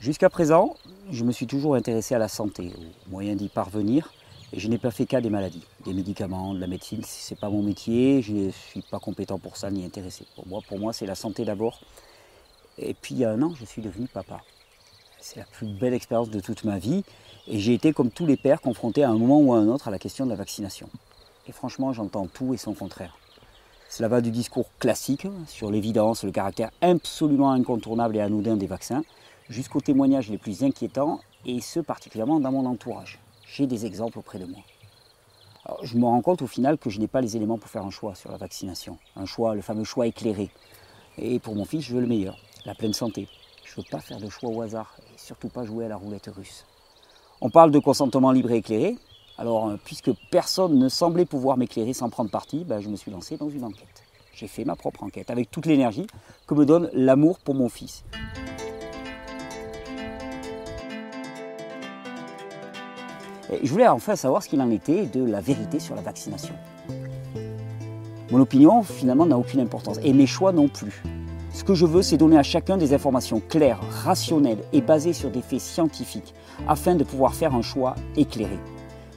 Jusqu'à présent, je me suis toujours intéressé à la santé, aux moyens d'y parvenir, et je n'ai pas fait cas des maladies, des médicaments, de la médecine. Ce n'est pas mon métier, je ne suis pas compétent pour ça ni intéressé. Pour moi, pour moi c'est la santé d'abord. Et puis il y a un an, je suis devenu papa. C'est la plus belle expérience de toute ma vie. Et j'ai été, comme tous les pères, confronté à un moment ou à un autre à la question de la vaccination. Et franchement, j'entends tout et son contraire. Cela va du discours classique sur l'évidence, le caractère absolument incontournable et anodin des vaccins, jusqu'aux témoignages les plus inquiétants, et ce particulièrement dans mon entourage. J'ai des exemples auprès de moi. je me rends compte au final que je n'ai pas les éléments pour faire un choix sur la vaccination. Un choix, le fameux choix éclairé. Et pour mon fils, je veux le meilleur, la pleine santé. Je ne veux pas faire de choix au hasard et surtout pas jouer à la roulette russe. On parle de consentement libre et éclairé. Alors, euh, puisque personne ne semblait pouvoir m'éclairer sans prendre parti, ben, je me suis lancé dans une enquête. J'ai fait ma propre enquête avec toute l'énergie que me donne l'amour pour mon fils. Je voulais enfin savoir ce qu'il en était de la vérité sur la vaccination. Mon opinion, finalement, n'a aucune importance, et mes choix non plus. Ce que je veux, c'est donner à chacun des informations claires, rationnelles et basées sur des faits scientifiques, afin de pouvoir faire un choix éclairé.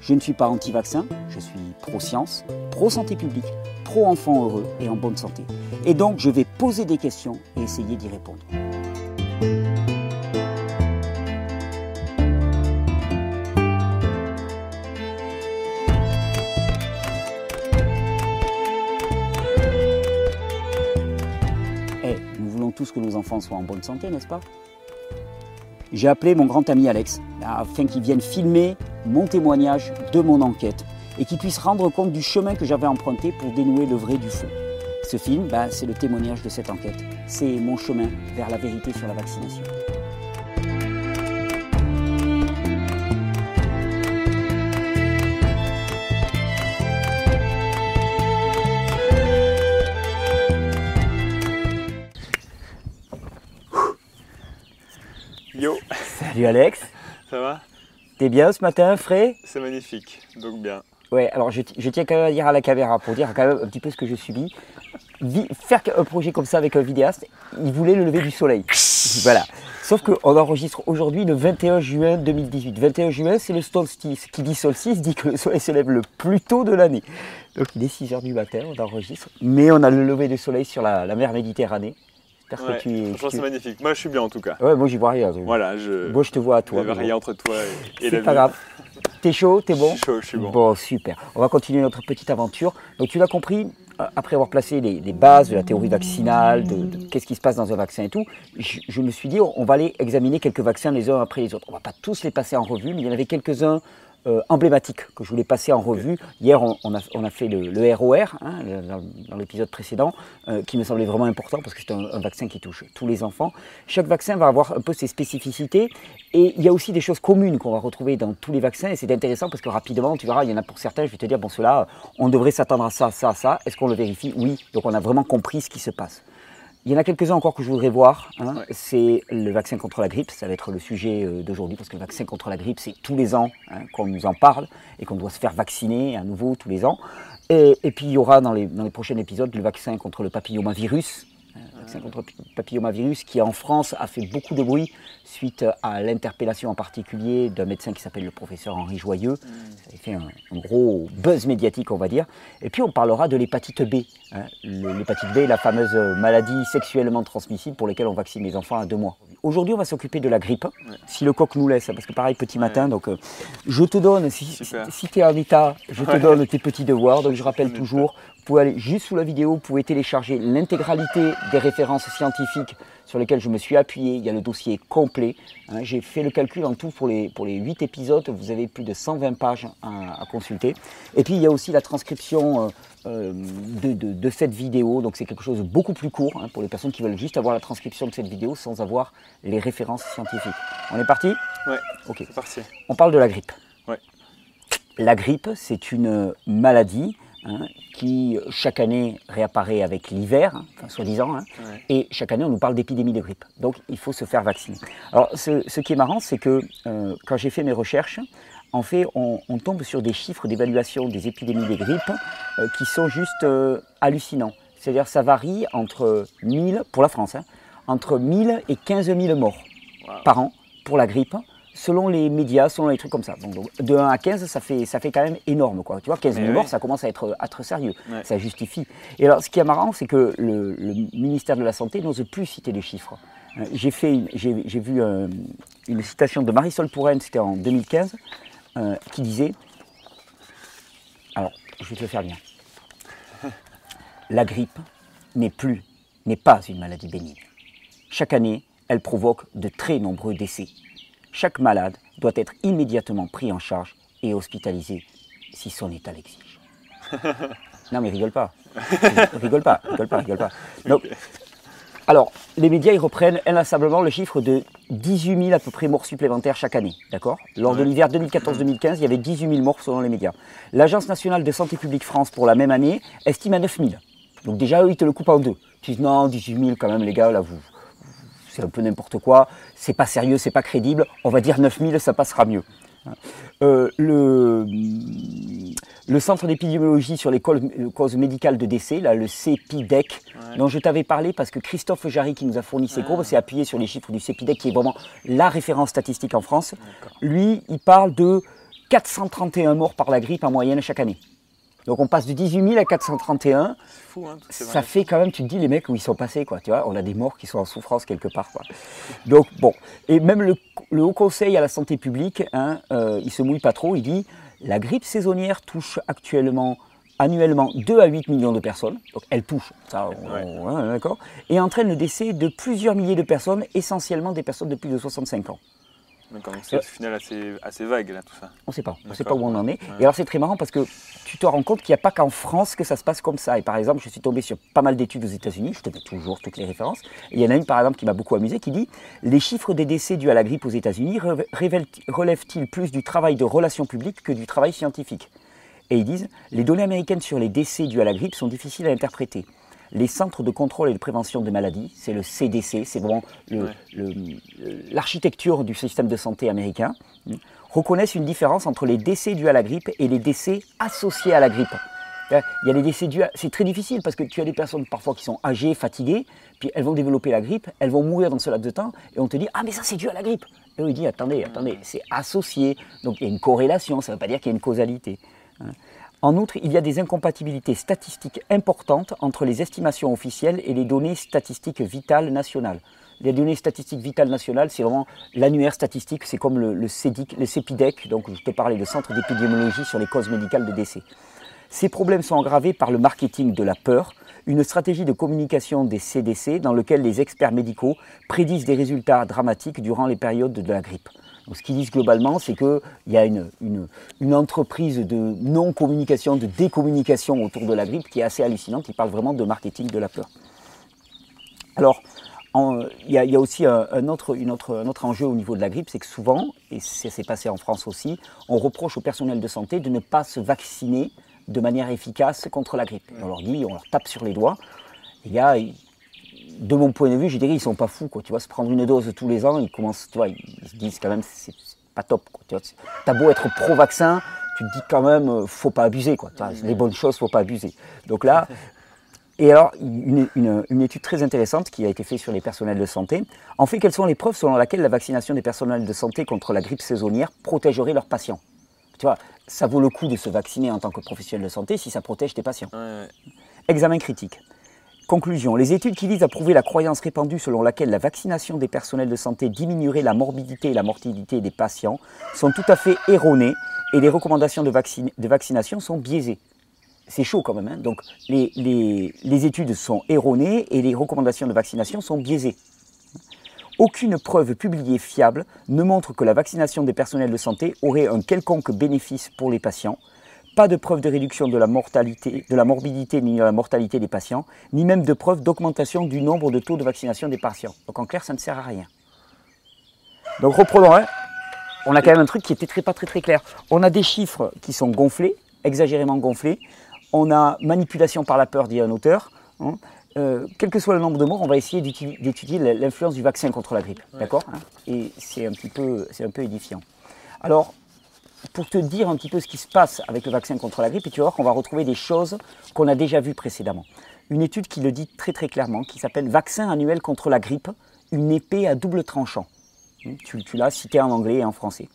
Je ne suis pas anti-vaccin, je suis pro-science, pro-santé publique, pro-enfant heureux et en bonne santé. Et donc, je vais poser des questions et essayer d'y répondre. Que nos enfants soient en bonne santé, n'est-ce pas? J'ai appelé mon grand ami Alex afin qu'il vienne filmer mon témoignage de mon enquête et qu'il puisse rendre compte du chemin que j'avais emprunté pour dénouer le vrai du faux. Ce film, ben, c'est le témoignage de cette enquête. C'est mon chemin vers la vérité sur la vaccination. Salut Alex. Ça va? T'es bien ce matin, frais? C'est magnifique, donc bien. Ouais, alors je, tiens quand même à dire à la caméra, pour dire quand même un petit peu ce que je subis. faire un projet comme ça avec un vidéaste, il voulait le lever du soleil. voilà. Sauf qu'on enregistre aujourd'hui le 21 juin 2018. 21 juin, c'est le solstice. Qui dit solstice dit que le soleil se lève le plus tôt de l'année. Donc il est 6h du matin, on enregistre. Mais on a le lever du soleil sur la mer Méditerranée. Franchement, c'est magnifique. Moi, je suis bien en tout cas. Ouais, moi, j'y vois rien. Voilà, je. Moi, je te vois à toi. Il n'y rien entre toi et, la C'est pas grave. T'es chaud, t'es bon Je suis chaud, je suis bon. Bon, super. On va continuer notre petite aventure. Donc, tu l'as compris, euh, après avoir placé les, bases de la théorie vaccinale, de, qu'est-ce qui se passe dans un vaccin et tout, je, je, me suis dit, on va aller examiner quelques vaccins les uns après les autres. On va pas tous les passer en revue, mais il y en avait quelques-uns euh, emblématique que je voulais passer en revue. Hier, on, a, fait le, ROR hein, dans, l'épisode précédent, euh, qui me semblait vraiment important parce que c'est un, vaccin qui touche tous les enfants. Chaque vaccin va avoir un peu ses spécificités et il y a aussi des choses communes qu'on va retrouver dans tous les vaccins et c'est intéressant parce que rapidement, tu verras, il y en a pour certains, je vais te dire, bon, cela, on devrait s'attendre à ça, ça, ça. Est-ce qu'on le vérifie? Oui. Donc on a vraiment compris ce qui se passe. Il y en a quelques-uns encore que je voudrais voir. Hein. C'est le vaccin contre la grippe. Ça va être le sujet euh, d'aujourd'hui parce que le vaccin contre la grippe, c'est tous les ans hein, qu'on nous en parle et qu'on doit se faire vacciner à nouveau tous les ans. Et, puis il y aura dans les, dans les prochains épisodes le vaccin contre le papillomavirus vaccin contre le papillomavirus qui en France a fait beaucoup de bruit suite à l'interpellation en particulier d'un médecin qui s'appelle le professeur Henri Joyeux. Ça a fait un, gros buzz médiatique, on va dire. Et puis on parlera de l'hépatite B. Hein. L'hépatite B, la fameuse maladie sexuellement transmissible pour laquelle on vaccine les enfants à deux mois. Aujourd'hui, on va s'occuper de la grippe, si le coq nous laisse, parce que pareil, petit matin, donc euh, je te donne, si, si tu es en état, je te donne tes petits devoirs. Donc je rappelle toujours, vous pouvez aller juste sous la vidéo, vous pouvez télécharger l'intégralité des références scientifiques sur lesquelles je me suis appuyé. Il y a le dossier complet. Hein. J'ai fait le calcul en tout pour les, pour les 8 épisodes. Vous avez plus de 120 pages à, consulter. Et puis il y a aussi la transcription euh, euh, de, cette vidéo. Donc c'est quelque chose de beaucoup plus court hein, pour les personnes qui veulent juste avoir la transcription de cette vidéo sans avoir les références scientifiques. On est parti? Ouais. Ok. C'est parti. On parle de la grippe. Ouais. La grippe, c'est une maladie Hein, qui chaque année réapparaît avec l'hiver, hein, soi-disant, hein, et chaque année on nous parle d'épidémie de grippe. Donc il faut se faire vacciner. Alors ce, qui est marrant, c'est que euh, quand j'ai fait mes recherches, en fait on, tombe sur des chiffres d'évaluation des épidémies de grippe euh, qui sont juste euh, hallucinants. C'est-à-dire ça varie entre 1000, pour la France, entre 1000 et 15 000 morts par an pour la grippe selon les médias, selon les trucs comme ça. Donc, de 1 à 15, ça fait, ça fait quand même énorme. Quoi. Tu vois, 15 000 morts, ça commence à être, être sérieux. Ça justifie. Et alors, ce qui est marrant, c'est que le, ministère de la Santé n'ose plus citer les chiffres. Euh, j'ai, fait, j'ai, vu euh, une citation de Marisol Touraine, c'était en 2015, euh, qui disait Alors, je vais te le faire bien. La grippe n'est plus, n'est pas une maladie bénigne. Chaque année, elle provoque de très nombreux décès chaque malade doit être immédiatement pris en charge et hospitalisé si son état l'exige. non mais rigole pas. rigole pas, rigole pas, rigole pas. alors, les médias ils reprennent inlassablement le chiffre de 18 000 à peu près morts supplémentaires chaque année. D'accord? Lors de l'hiver 2014-2015, il y avait 18 000 morts selon les médias. L'Agence nationale de santé publique France pour la même année estime à 9 000. Donc déjà, eux, ils te le coupent en deux. Tu dis non, 18 000 quand même, les gars, là, vous, c'est un peu n'importe quoi, c'est pas sérieux, c'est pas crédible, on va dire 9000, ça passera mieux. Euh, le, le, centre d'épidémiologie sur les causes médicales de décès, là, le CEPIDEC, dont je t'avais parlé parce que Christophe Jarry, qui nous a fourni ces courbes, s'est appuyé sur les chiffres du CEPIDEC, qui est vraiment la référence statistique en France. Lui, il parle de 431 morts par la grippe en moyenne chaque année. Donc on passe de 18 000 à 431. Fou, hein, ça fait quand même, tu te dis, les mecs où ils sont passés, quoi. Tu vois, on a des morts qui sont en souffrance quelque part, quoi. Donc bon, et même le, Haut Conseil à la santé publique, hein, euh, il se mouille pas trop. Il dit, la grippe saisonnière touche actuellement annuellement 2 à 8 millions de personnes. Donc elle touche, ça, d'accord, et entraîne le décès de plusieurs milliers de personnes, essentiellement des personnes de plus de 65 ans. D'accord, donc c'est au final assez, vague là tout ça. On ne sait pas, on ne sait pas où on en est. Et alors c'est très marrant parce que tu te rends compte qu'il n'y a pas qu'en France que ça se passe comme ça. Et par exemple, je suis tombé sur pas mal d'études aux États-Unis, je te mets toujours toutes les références. Et il y en a une par exemple qui m'a beaucoup amusé qui dit Les chiffres des décès dus à la grippe aux États-Unis relèvent-ils plus du travail de relations publiques que du travail scientifique? Et ils disent Les données américaines sur les décès dus à la grippe sont difficiles à interpréter les centres de contrôle et de prévention des maladies, c'est le CDC, c'est vraiment l'architecture du système de santé américain, reconnaissent une différence entre les décès dus à la grippe et les décès associés à la grippe. Il y a les décès dus C'est très difficile parce que tu as des personnes parfois qui sont âgées, fatiguées, puis elles vont développer la grippe, elles vont mourir dans ce laps de temps, et on te dit Ah, mais ça c'est dû à la grippe Et on dit Attendez, attendez, c'est associé. Donc il y a une corrélation, ça ne veut pas dire qu'il y a une causalité. Hein. En outre, il y a des incompatibilités statistiques importantes entre les estimations officielles et les données statistiques vitales nationales. Les données statistiques vitales nationales, c'est vraiment l'annuaire statistique, c'est comme le, le, le CEPIDEC, donc je te parlais de Centre d'épidémiologie sur les causes médicales de décès. Ces problèmes sont aggravés par le marketing de la peur, une stratégie de communication des CDC dans lequel les experts médicaux prédisent des résultats dramatiques durant les périodes de la grippe ce qu'ils disent globalement, c'est qu'il y a une, entreprise de non-communication, de décommunication autour de la grippe qui est assez hallucinante, qui parle vraiment de marketing de la peur. Alors, il y, a aussi un, autre, enjeu au niveau de la grippe, c'est que souvent, et ça s'est passé en France aussi, on reproche au personnel de santé de ne pas se vacciner de manière efficace contre la grippe. On leur dit, on leur tape sur les doigts. Les gars, de mon point de vue, je dirais, ils sont pas fous, quoi. Tu vois, se prendre une dose tous les ans, ils commencent, tu vois, ils se disent quand même, c'est pas top, quoi. Tu as beau être pro-vaccin, tu te dis quand même, euh, faut pas abuser, quoi. les bonnes choses, faut pas abuser. Donc là, et alors, une, une, étude très intéressante qui a été faite sur les personnels de santé, en fait, quelles sont les preuves selon lesquelles la vaccination des personnels de santé contre la grippe saisonnière protégerait leurs patients? Tu vois, ça vaut le coup de se vacciner en tant que professionnel de santé si ça protège tes patients. Examen critique. Conclusion. Les études qui visent à prouver la croyance répandue selon laquelle la vaccination des personnels de santé diminuerait la morbidité et la mortalité des patients sont tout à fait erronées et les recommandations de, vaccination sont biaisées. C'est chaud quand même. Hein. Donc les, les études sont erronées et les recommandations de vaccination sont biaisées. Aucune preuve publiée fiable ne montre que la vaccination des personnels de santé aurait un quelconque bénéfice pour les patients pas de preuve de réduction de la, mortalité, de la morbidité ni de la mortalité des patients, ni même de preuve d'augmentation du nombre de taux de vaccination des patients. Donc en clair, ça ne sert à rien. Donc reprenons, hein. on a quand même un truc qui était très, pas très très clair. On a des chiffres qui sont gonflés, exagérément gonflés. On a manipulation par la peur, dit un auteur. Hein. Euh, quel que soit le nombre de morts, on va essayer d'étudier l'influence du vaccin contre la grippe. D'accord hein. Et c'est un petit peu, c'est un peu édifiant. Alors, pour te dire un petit peu ce qui se passe avec le vaccin contre la grippe, et tu vas voir qu'on va retrouver des choses qu'on a déjà vues précédemment. Une étude qui le dit très très clairement, qui s'appelle Vaccin annuel contre la grippe, une épée à double tranchant. Tu, tu l'as cité en anglais et en français.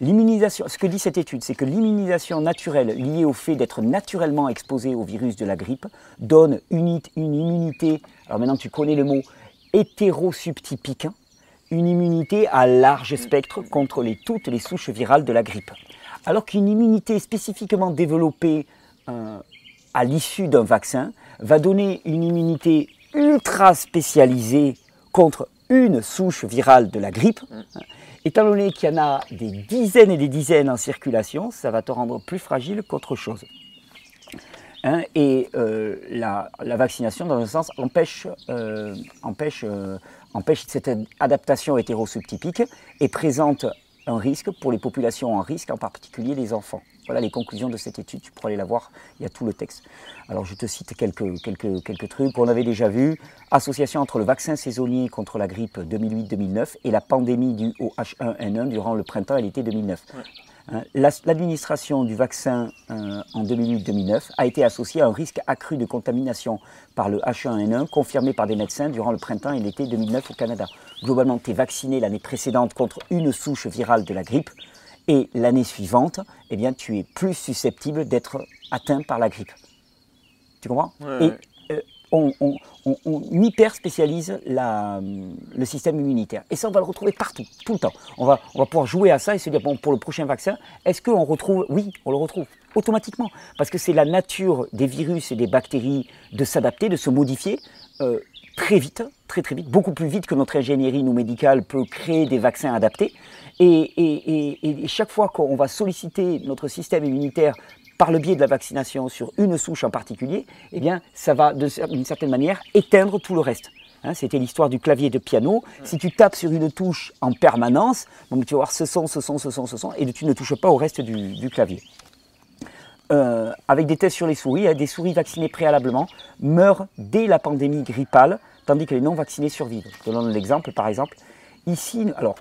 L'immunisation, ce que dit cette étude, c'est que l'immunisation naturelle liée au fait d'être naturellement exposé au virus de la grippe donne une, une immunité, alors maintenant tu connais le mot, hétérosubtypique, une immunité à large spectre contre toutes les souches virales de la grippe. Alors qu'une immunité spécifiquement développée euh, à l'issue d'un vaccin va donner une immunité ultra spécialisée contre une souche virale de la grippe. Étant donné qu'il y en a des dizaines et des dizaines en circulation, ça va te rendre plus fragile qu'autre chose. Hein, et euh, la, vaccination, dans un sens, empêche, euh, empêche, euh, empêche cette adaptation hétérosubtypique et présente un risque pour les populations en risque, en particulier les enfants. Voilà les conclusions de cette étude, tu pourras aller la voir, il y a tout le texte. Alors je te cite quelques, quelques, quelques trucs qu'on avait déjà vu. Association entre le vaccin saisonnier contre la grippe 2008-2009 et la pandémie du H1N1 durant le printemps et l'été 2009. Hein, l'administration du vaccin euh, en 2008-2009 a été associée à un risque accru de contamination par le H1N1 confirmé par des médecins durant le printemps et l'été 2009 au Canada. Globalement, tu es vacciné l'année précédente contre une souche virale de la grippe et l'année suivante, eh bien, tu es plus susceptible d'être atteint par la grippe. Tu comprends? Et on, hyper spécialise la, le système immunitaire. Et ça, on va le retrouver partout, tout le temps. On va, pouvoir jouer à ça et se dire, bon, pour le prochain vaccin, est-ce qu'on retrouve? Oui, on le retrouve automatiquement. Parce que c'est la nature des virus et des bactéries de s'adapter, de se modifier. Euh, très vite, très très vite, beaucoup plus vite que notre ingénierie nous médicale peut créer des vaccins adaptés. Et, chaque fois qu'on va solliciter notre système immunitaire par le biais de la vaccination sur une souche en particulier, eh bien, ça va d'une certaine manière éteindre tout le reste. Hein, c'était l'histoire du clavier de piano. Si tu tapes sur une touche en permanence, donc tu vas voir ce son, ce son, ce son, ce son, et tu ne touches pas au reste du, clavier. Euh, avec des tests sur les souris, hein, des souris vaccinées préalablement meurent dès la pandémie grippale, tandis que les non vaccinés survivent. Je te donne l'exemple, par exemple. Ici, alors,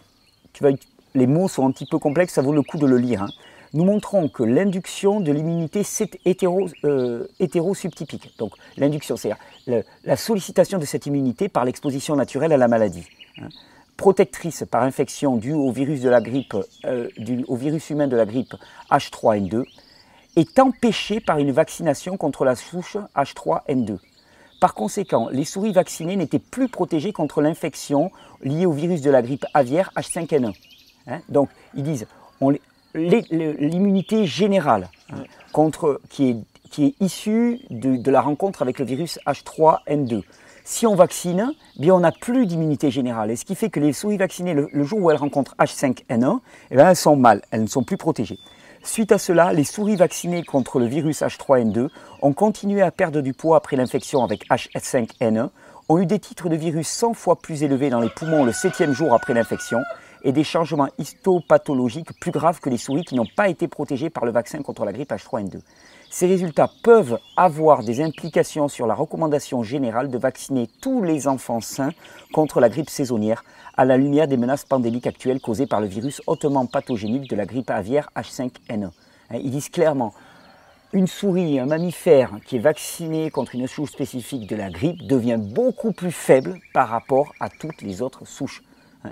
tu vas, les mots sont un petit peu complexes, ça vaut le coup de le lire. Hein. Nous montrons que l'induction de l'immunité hétéro, euh, hétérosubtypique. Donc l'induction, c'est-à-dire la sollicitation de cette immunité par l'exposition naturelle à la maladie. Hein. Protectrice par infection due au virus euh, humain de la grippe H3N2, est empêchée par une vaccination contre la souche H3N2. Par conséquent, les souris vaccinées n'étaient plus protégées contre l'infection liée au virus de la grippe aviaire H5N1. Hein. Donc, ils disent l'immunité générale hein, contre, qui, est, qui est issue de, la rencontre avec le virus H3N2. Si on vaccine, bien on n'a plus d'immunité générale. Et ce qui fait que les souris vaccinées, le, jour où elles rencontrent H5N1, eh bien, elles sont mal, elles ne sont plus protégées. Suite à cela, les souris vaccinées contre le virus H3N2 ont continué à perdre du poids après l'infection avec H5N1, ont eu des titres de virus 100 fois plus élevés dans les poumons le septième jour après l'infection et des changements histopathologiques plus graves que les souris qui n'ont pas été protégées par le vaccin contre la grippe H3N2. Ces résultats peuvent avoir des implications sur la recommandation générale de vacciner tous les enfants sains contre la grippe saisonnière à la lumière des menaces pandémiques actuelles causées par le virus hautement pathogénique de la grippe aviaire H5N1. Hein, ils disent clairement, une souris, un mammifère qui est vacciné contre une souche spécifique de la grippe devient beaucoup plus faible par rapport à toutes les autres souches.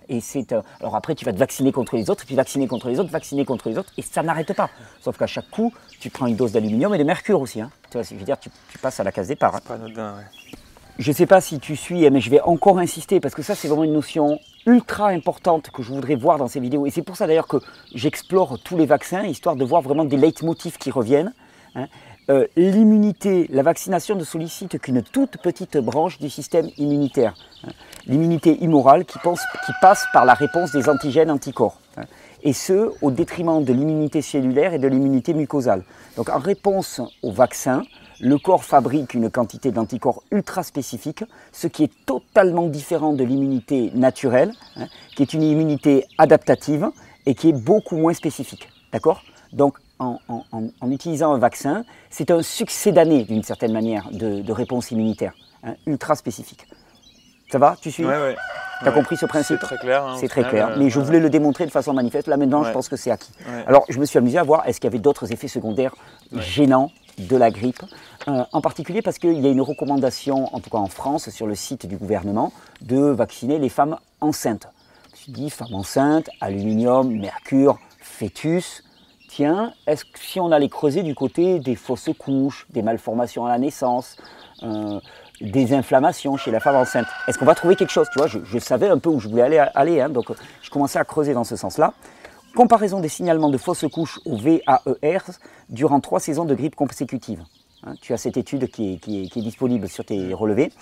Et c'est alors après tu vas te vacciner contre les autres, puis vacciner contre les autres, vacciner contre les autres, et ça n'arrête pas. Sauf qu'à chaque coup, tu prends une dose d'aluminium et de mercure aussi. Hein. Tu vois, je veux dire, tu, passes à la case départ. Hein. Pas anodin, Je ne sais pas si tu suis, mais je vais encore insister parce que ça c'est vraiment une notion ultra importante que je voudrais voir dans ces vidéos. Et c'est pour ça d'ailleurs que j'explore tous les vaccins, histoire de voir vraiment des leitmotifs qui reviennent. Hein. Euh, l'immunité, la vaccination ne sollicite qu'une toute petite branche du système immunitaire. Hein. L'immunité immorale qui, passe par la réponse des antigènes anticorps. Hein. Et ce, au détriment de l'immunité cellulaire et de l'immunité mucosale. Donc en réponse au vaccin, le corps fabrique une quantité d'anticorps ultra spécifique, ce qui est totalement différent de l'immunité naturelle, hein, qui est une immunité adaptative et qui est beaucoup moins spécifique. D'accord? Donc en, utilisant un vaccin, c'est un succès d'année d'une certaine manière de, réponse immunitaire, hein, ultra spécifique. Ça va Tu suis Oui, oui. Tu as compris ce principe C'est très clair. Hein, c'est très clair. Mais je voulais le démontrer de façon manifeste. Là maintenant, je pense que c'est acquis. Alors, je me suis amusé à voir est-ce qu'il y avait d'autres effets secondaires gênants de la grippe, euh, en particulier parce qu'il y a une recommandation, en tout cas en France, sur le site du gouvernement, de vacciner les femmes enceintes. Tu dis femme enceinte, aluminium, mercure, fœtus. Tiens, est-ce que si on allait creuser du côté des fausses couches, des malformations à la naissance, euh, des inflammations chez la femme enceinte, est-ce qu'on va trouver quelque chose Tu vois, je, savais un peu où je voulais aller, aller hein, donc je commençais à creuser dans ce sens-là. Comparaison des signalements de fausses couches au VAER durant trois saisons de grippe consécutive. Hein, tu as cette étude qui est, disponible sur tes relevés.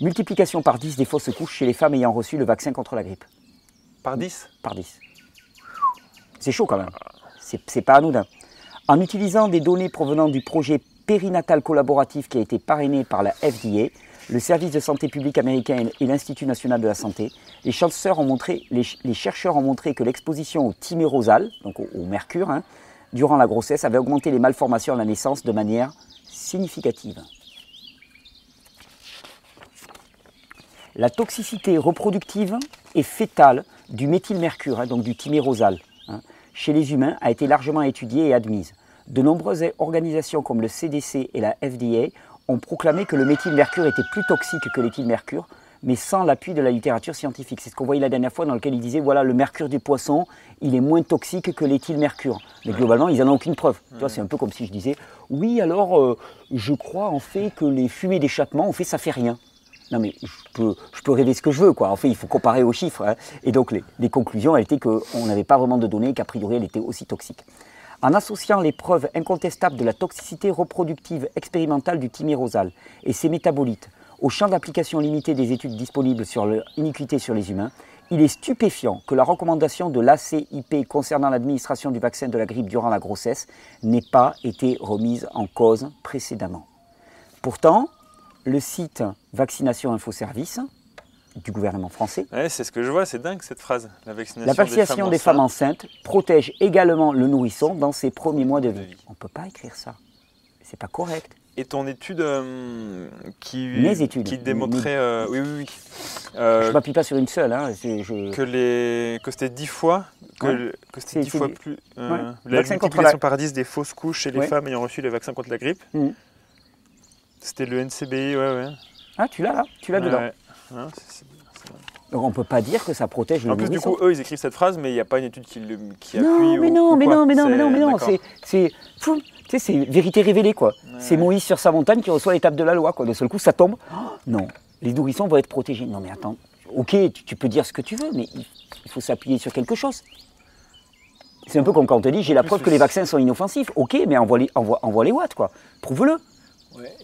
Multiplication par 10 des fausses couches chez les femmes ayant reçu le vaccin contre la grippe. Par 10 Par 10. C'est chaud quand même. C'est pas anodin. En utilisant des données provenant du projet périnatal collaboratif qui a été parrainé par la FDA, le service de santé publique américain et l'Institut national de la santé, les, chercheurs ont montré que l'exposition au thymérosal, donc au, mercure, hein, durant la grossesse avait augmenté les malformations à la naissance de manière significative. La toxicité reproductive et fétale du méthylmercure, hein, donc du thymérosal, chez les humains a été largement étudiée et admise. De nombreuses organisations comme le CDC et la FDA ont proclamé que le méthylmercure était plus toxique que l'éthylmercure, mais sans l'appui de la littérature scientifique. C'est ce qu'on voyait la dernière fois dans lequel ils disaient voilà, le mercure du poisson, il est moins toxique que l'éthylmercure. Mais globalement, ils n'en ont aucune preuve. c'est un peu comme si je disais oui, alors euh, je crois en fait que les fumées d'échappement, en fait, ça fait rien. Non mais je peux, rêver ce que je veux, quoi. En fait, il faut comparer aux chiffres. Hein. Et donc les, conclusions, elles étaient qu'on n'avait pas vraiment de données, qu'a priori elle était aussi toxique. En associant les preuves incontestables de la toxicité reproductive expérimentale du thymérosal et ses métabolites au champ d'application limité des études disponibles sur l'iniquité sur les humains, il est stupéfiant que la recommandation de l'ACIP concernant l'administration du vaccin de la grippe durant la grossesse n'ait pas été remise en cause précédemment. Pourtant, le site Vaccination Info Service du gouvernement français. c'est ce que je vois, c'est dingue cette phrase. La vaccination, des, femmes, enceintes protège également le nourrisson dans ses premiers mois de vie. On ne peut pas écrire ça. C'est pas correct. Et ton étude euh, qui, Mes études. qui démontrait. Euh, oui, oui, oui. Euh, je ne m'appuie pas sur une seule. Hein, que, les, que c'était dix fois. Que, c'était dix fois plus. La multiplication par 10 des fausses couches chez les femmes ayant reçu les vaccins contre la grippe. Mm. C'était le NCBI, ouais, ouais. Ah, tu l'as là Tu l'as dedans donc on ne peut pas dire que ça protège le En plus, du coup, eux, ils écrivent cette phrase, mais il n'y a pas une étude qui, le, qui non, appuie. Mais non, mais non, mais non, mais non, mais non, c'est fou. Tu sais, c'est vérité révélée, quoi. C'est Moïse sur sa montagne qui reçoit l'étape de la loi, quoi. De seul coup, ça tombe. non, les nourrissons vont être protégés. Non, mais attends, ok, tu, peux dire ce que tu veux, mais il, faut s'appuyer sur quelque chose. C'est un peu comme quand on te dit j'ai la preuve que les vaccins sont inoffensifs. Ok, mais envoie les, envoie, envoie les watts, quoi. Prouve-le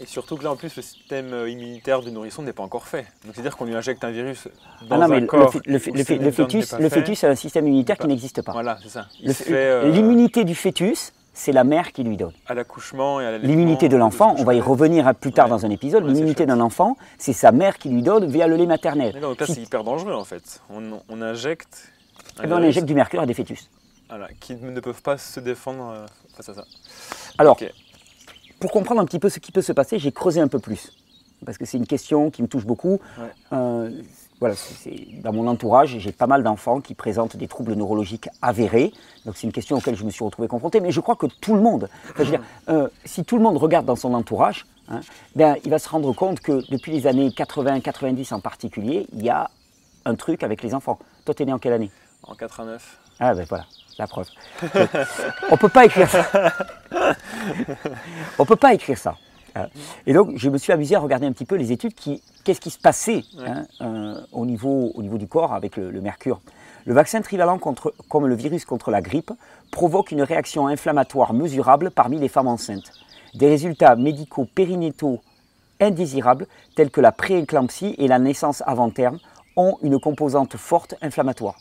et surtout que là, en plus, le système euh, immunitaire du nourrisson n'est pas encore fait. Donc, c'est-à-dire qu'on lui injecte un virus ah dans ah non, un mais corps. Le, fœtus, le fœtus a un système immunitaire qui n'existe pas. Voilà, c'est ça. Euh, l'immunité du fœtus, c'est la mère qui lui donne. À l'accouchement et à L'immunité de l'enfant, on va y revenir plus tard dans un épisode, l'immunité d'un enfant, c'est sa mère qui lui donne via le lait maternel. donc là, c'est hyper dangereux en fait. On, injecte. Eh ben, on injecte du mercure à des fœtus. Voilà, qui ne peuvent pas se défendre euh, face à ça. Alors, pour comprendre un petit peu ce qui peut se passer, j'ai creusé un peu plus. Parce que c'est une question qui me touche beaucoup. Euh, voilà, dans mon entourage, j'ai pas mal d'enfants qui présentent des troubles neurologiques avérés. Donc c'est une question auquel je me suis retrouvé confronté. Mais je crois que tout le monde, euh, si tout le monde regarde dans son entourage, hein, ben, il va se rendre compte que depuis les années 80-90 en particulier, il y a un truc avec les enfants. Toi, tu es né en quelle année? En 89. Ah ben voilà, la preuve. On peut pas écrire ça. On peut pas écrire ça. Hein. Et donc, je me suis amusé à regarder un petit peu les études qui, qu'est-ce qui se passait hein, euh, au, niveau, au niveau du corps avec le, mercure. Le vaccin trivalent contre, comme le virus contre la grippe provoque une réaction inflammatoire mesurable parmi les femmes enceintes. Des résultats médicaux périnétaux indésirables tels que la prééclampsie et la naissance avant terme ont une composante forte inflammatoire.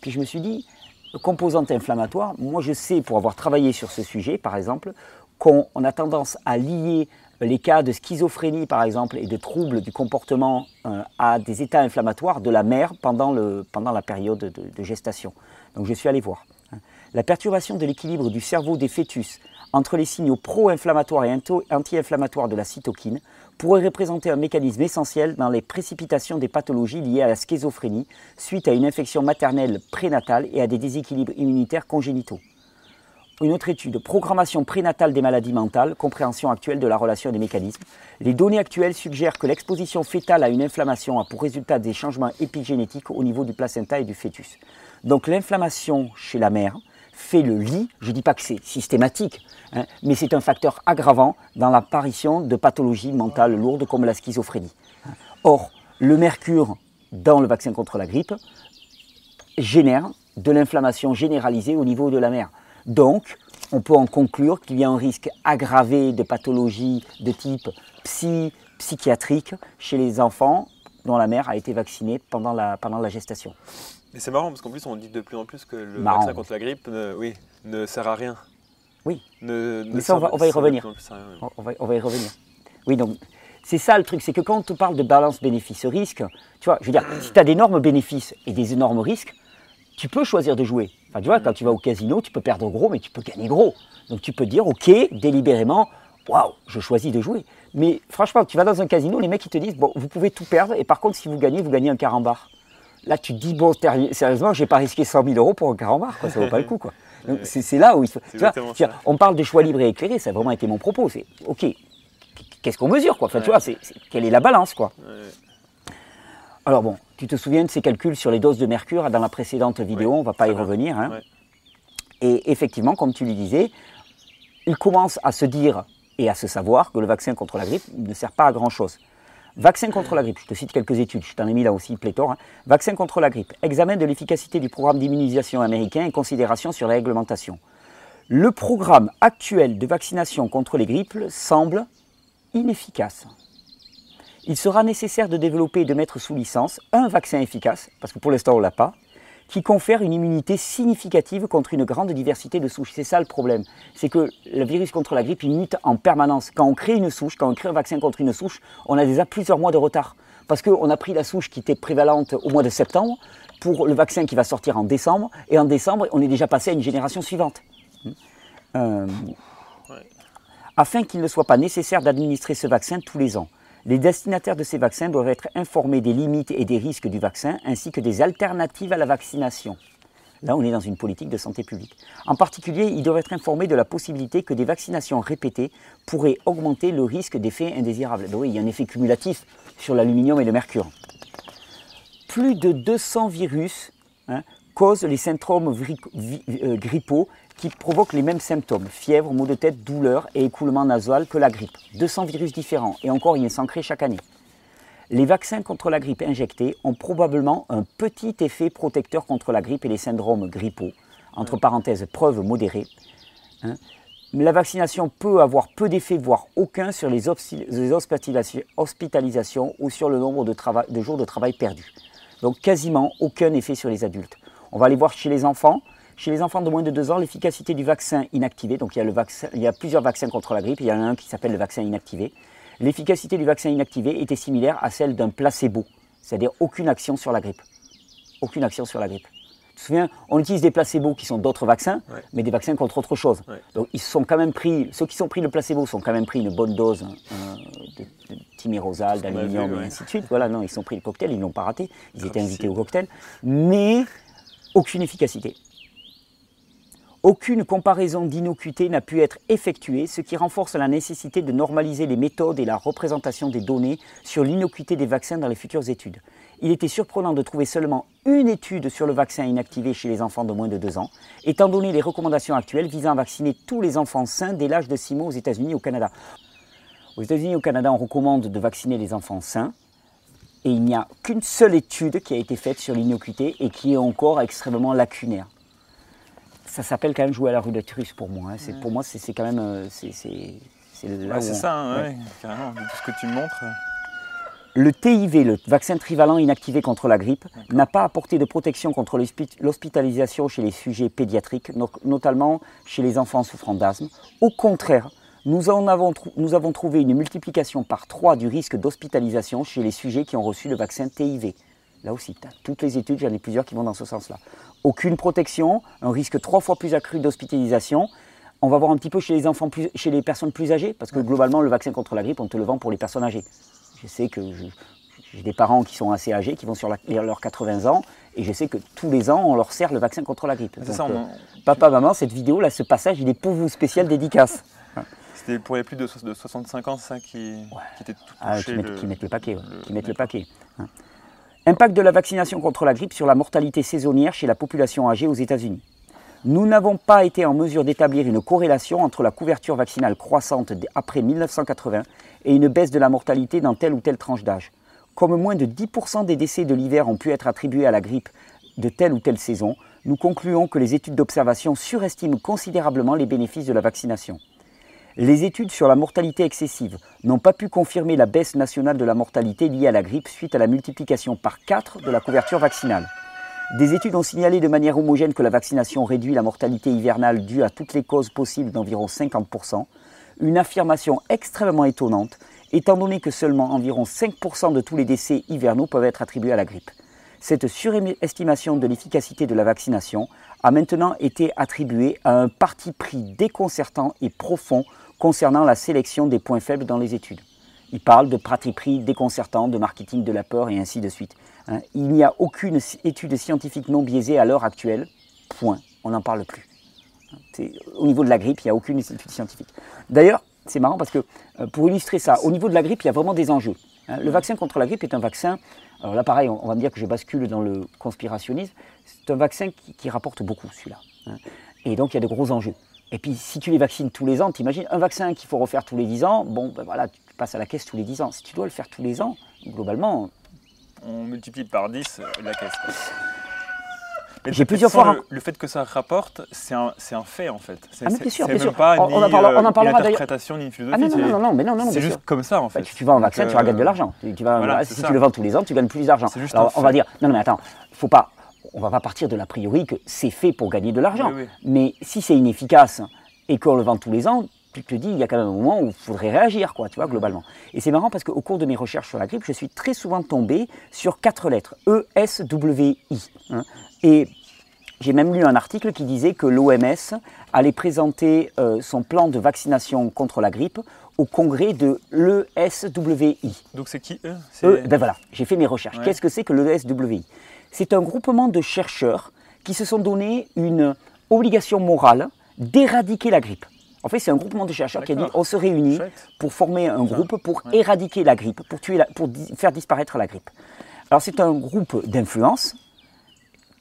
Puis je me suis dit, composante inflammatoire, moi je sais, pour avoir travaillé sur ce sujet par exemple, qu'on a tendance à lier les cas de schizophrénie par exemple et de troubles du comportement euh, à des états inflammatoires de la mère pendant, le, pendant la période de, de gestation. Donc je suis allé voir. La perturbation de l'équilibre du cerveau des fœtus entre les signaux pro-inflammatoires et anti-inflammatoires de la cytokine pourrait représenter un mécanisme essentiel dans les précipitations des pathologies liées à la schizophrénie suite à une infection maternelle prénatale et à des déséquilibres immunitaires congénitaux. une autre étude, programmation prénatale des maladies mentales, compréhension actuelle de la relation des mécanismes. Les données actuelles suggèrent que l'exposition fétale à une inflammation a pour résultat des changements épigénétiques au niveau du placenta et du fœtus. Donc l'inflammation chez la mère fait le lit, je ne dis pas que c'est systématique, hein, mais c'est un facteur aggravant dans l'apparition de pathologies mentales lourdes comme la schizophrénie. Or, le mercure dans le vaccin contre la grippe génère de l'inflammation généralisée au niveau de la mère. Donc, on peut en conclure qu'il y a un risque aggravé de pathologies de type psy, psychiatrique chez les enfants dont la mère a été vaccinée pendant la, pendant la gestation. Mais c'est marrant parce qu'en plus on dit de plus en plus que le vaccin contre la grippe ne, oui, ne sert à rien. Oui. Mais ça, on va, y revenir. On, va, on va y revenir. Oui, donc c'est ça le truc, c'est que quand on parle de balance bénéfice-risque, tu vois, je veux dire, si tu as d'énormes bénéfices et des énormes risques, tu peux choisir de jouer. Enfin, tu vois, quand tu vas au casino, tu peux perdre gros, mais tu peux gagner gros. Donc tu peux dire, ok, délibérément, waouh, je choisis de jouer. Mais franchement, tu vas dans un casino, les mecs ils te disent, bon, vous pouvez tout perdre, et par contre, si vous gagnez, vous gagnez un carambar. Là, tu te dis, bon, sérieusement, je n'ai pas risqué 100 000 euros pour un carambar, quoi, ça vaut pas le coup. Quoi. C'est là où il faut. Tu vois, on parle de choix libre et éclairé, ça a vraiment été mon propos. C'est, ok, qu'est-ce qu'on mesure, quoi? Enfin, tu vois, quelle est la balance, quoi? Alors bon, tu te souviens de ces calculs sur les doses de mercure dans la précédente vidéo, on ne va pas y revenir. Hein? Et effectivement, comme tu le disais, il commence à se dire et à se savoir que le vaccin contre la grippe ne sert pas à grand-chose. Vaccin contre la grippe, je te cite quelques études, je t'en ai mis là aussi pléthore. Hein. Vaccin contre la grippe, examen de l'efficacité du programme d'immunisation américain et considération sur la réglementation. Le programme actuel de vaccination contre les grippes semble inefficace il sera nécessaire de développer et de mettre sous licence un vaccin efficace, parce que pour l'instant on ne l'a pas, qui confère une immunité significative contre une grande diversité de souches. C'est ça le problème. C'est que le virus contre la grippe, il mute en permanence. Quand on crée une souche, quand on crée un vaccin contre une souche, on a déjà plusieurs mois de retard. Parce qu'on a pris la souche qui était prévalente au mois de septembre pour le vaccin qui va sortir en décembre. Et en décembre, on est déjà passé à une génération suivante. Euh, afin qu'il ne soit pas nécessaire d'administrer ce vaccin tous les ans. Les destinataires de ces vaccins doivent être informés des limites et des risques du vaccin, ainsi que des alternatives à la vaccination. Là, on est dans une politique de santé publique. En particulier, ils doivent être informés de la possibilité que des vaccinations répétées pourraient augmenter le risque d'effets indésirables. oui, il y a un effet cumulatif sur l'aluminium et le mercure. Plus de 200 virus hein, causent les syndromes euh, grippaux qui provoquent les mêmes symptômes, fièvre, maux de tête, douleur et écoulement nasal que la grippe. 200 virus différents, et encore ils s'en créent chaque année. Les vaccins contre la grippe injectés ont probablement un petit effet protecteur contre la grippe et les syndromes grippaux, entre parenthèses preuve modérée. Hein. La vaccination peut avoir peu d'effet, voire aucun, sur les, hospitalisations ou sur le nombre de, de jours de travail perdus. Donc quasiment aucun effet sur les adultes. On va aller voir chez les enfants. Chez les enfants de moins de 2 ans, l'efficacité du vaccin inactivé, donc il y, a le vaccin, il y a plusieurs vaccins contre la grippe, il y en a un qui s'appelle le vaccin inactivé. L'efficacité du vaccin inactivé était similaire à celle d'un placebo, c'est-à-dire aucune action sur la grippe. Aucune action sur la grippe. Tu te souviens, on utilise des placebos qui sont d'autres vaccins, mais des vaccins contre autre chose. Donc ils sont quand même pris, ceux qui sont pris le placebo sont quand même pris une bonne dose hein, de, de timérosal, d'aluminium et ainsi de suite. Voilà, non, ils sont pris le cocktail, ils n'ont pas raté, ils étaient invités au cocktail, mais aucune efficacité. Aucune comparaison d'innocuité n'a pu être effectuée, ce qui renforce la nécessité de normaliser les méthodes et la représentation des données sur l'innocuité des vaccins dans les futures études. Il était surprenant de trouver seulement une étude sur le vaccin inactivé chez les enfants de moins de 2 ans, étant donné les recommandations actuelles visant à vacciner tous les enfants sains dès l'âge de 6 mois aux États-Unis et au Canada. Aux États-Unis et au Canada, on recommande de vacciner les enfants sains, et il n'y a qu'une seule étude qui a été faite sur l'innocuité et qui est encore extrêmement lacunaire ça s'appelle quand même jouer à la rue russe pour moi. Hein. Pour moi, c'est, quand même. Euh, c'est, ça, hein, carrément, tout ce que tu me montres. Le TIV, le vaccin trivalent inactivé contre la grippe, n'a pas apporté de protection contre l'hospitalisation chez les sujets pédiatriques, notamment chez les enfants souffrant d'asthme. Au contraire, nous, en avons, nous avons trouvé une multiplication par 3 du risque d'hospitalisation chez les sujets qui ont reçu le vaccin TIV. Là aussi, toutes les études, j'en ai plusieurs qui vont dans ce sens-là. Aucune protection, un risque trois fois plus accru d'hospitalisation. On va voir un petit peu chez les enfants, chez les personnes plus âgées, parce que globalement, le vaccin contre la grippe, on te le vend pour les personnes âgées. Je sais que j'ai des parents qui sont assez âgés, qui vont sur leurs 80 ans, Et je sais que tous les ans, on leur sert le vaccin contre la grippe. Ça, euh, Papa, maman, cette vidéo, là, ce passage, il est pour vous, spécial dédicace. C'était pour les plus de, 65 ans, ça, qui, étaient tout ah, qui, mettent, le, paquet. qui mettent le paquet. Hein. Impact de la vaccination contre la grippe sur la mortalité saisonnière chez la population âgée aux États-Unis. Nous n'avons pas été en mesure d'établir une corrélation entre la couverture vaccinale croissante après 1980 et une baisse de la mortalité dans telle ou telle tranche d'âge. Comme moins de 10% des décès de l'hiver ont pu être attribués à la grippe de telle ou telle saison, nous concluons que les études d'observation surestiment considérablement les bénéfices de la vaccination. Les études sur la mortalité excessive n'ont pas pu confirmer la baisse nationale de la mortalité liée à la grippe suite à la multiplication par 4 de la couverture vaccinale. Des études ont signalé de manière homogène que la vaccination réduit la mortalité hivernale due à toutes les causes possibles d'environ 50%, une affirmation extrêmement étonnante, étant donné que seulement environ 5% de tous les décès hivernaux peuvent être attribués à la grippe. Cette surestimation de l'efficacité de la vaccination a maintenant été attribuée à un parti pris déconcertant et profond concernant la sélection des points faibles dans les études. Il parle de parti pris déconcertant, de marketing de la peur et ainsi de suite. Hein, il n'y a aucune étude scientifique non biaisée à l'heure actuelle. Point. On n'en parle plus. Au niveau de la grippe, il n'y a aucune étude scientifique. D'ailleurs, c'est marrant parce que euh, pour illustrer ça, au niveau de la grippe, il y a vraiment des enjeux. Hein. Le vaccin contre la grippe est un vaccin. Alors là, pareil, on va me dire que je bascule dans le conspirationnisme. C'est un vaccin qui, rapporte beaucoup, celui-là. Hein. Et donc, il y a de gros enjeux. Et puis, si tu les vaccines tous les ans, t'imagines un vaccin qu'il faut refaire tous les 10 ans, bon, ben voilà, tu passes à la caisse tous les 10 ans. Si tu dois le faire tous les ans, globalement, on multiplie par 10 euh, la caisse. J'ai plusieurs fois. Le, fait que ça rapporte, c'est un, un, fait en fait. C'est ah, bien sûr, bien même pas on, ni, en parlera, on en parlera une interprétation ni une philosophie. Ah, non, non, non, mais non, non c'est juste comme ça en fait. Bah, tu, vas en vaccin, tu vas gagner de l'argent. Tu, vas, si tu le vends tous les ans, tu gagnes plus d'argent. On va dire, non, non, mais attends, faut pas, on va pas partir de l'a priori que c'est fait pour gagner de l'argent. Mais si c'est inefficace et qu'on le vend tous les ans, tu te dis, il y a quand même un moment où il faudrait réagir, quoi, tu vois, globalement. Et c'est marrant parce qu'au cours de mes recherches sur la grippe, je suis très souvent tombé sur quatre lettres, E, S, W, I. Hein. Et j'ai même lu un article qui disait que l'OMS allait présenter euh, son plan de vaccination contre la grippe au congrès de l'ESWI. Donc c'est qui eux? E, Ben voilà, j'ai fait mes recherches. Qu'est-ce que c'est que l'ESWI C'est un groupement de chercheurs qui se sont donné une obligation morale d'éradiquer la grippe. En fait, c'est un groupement de chercheurs qui a dit on se réunit pour former un groupe pour éradiquer la grippe, pour, tuer pour faire disparaître la grippe. Alors, c'est un groupe d'influence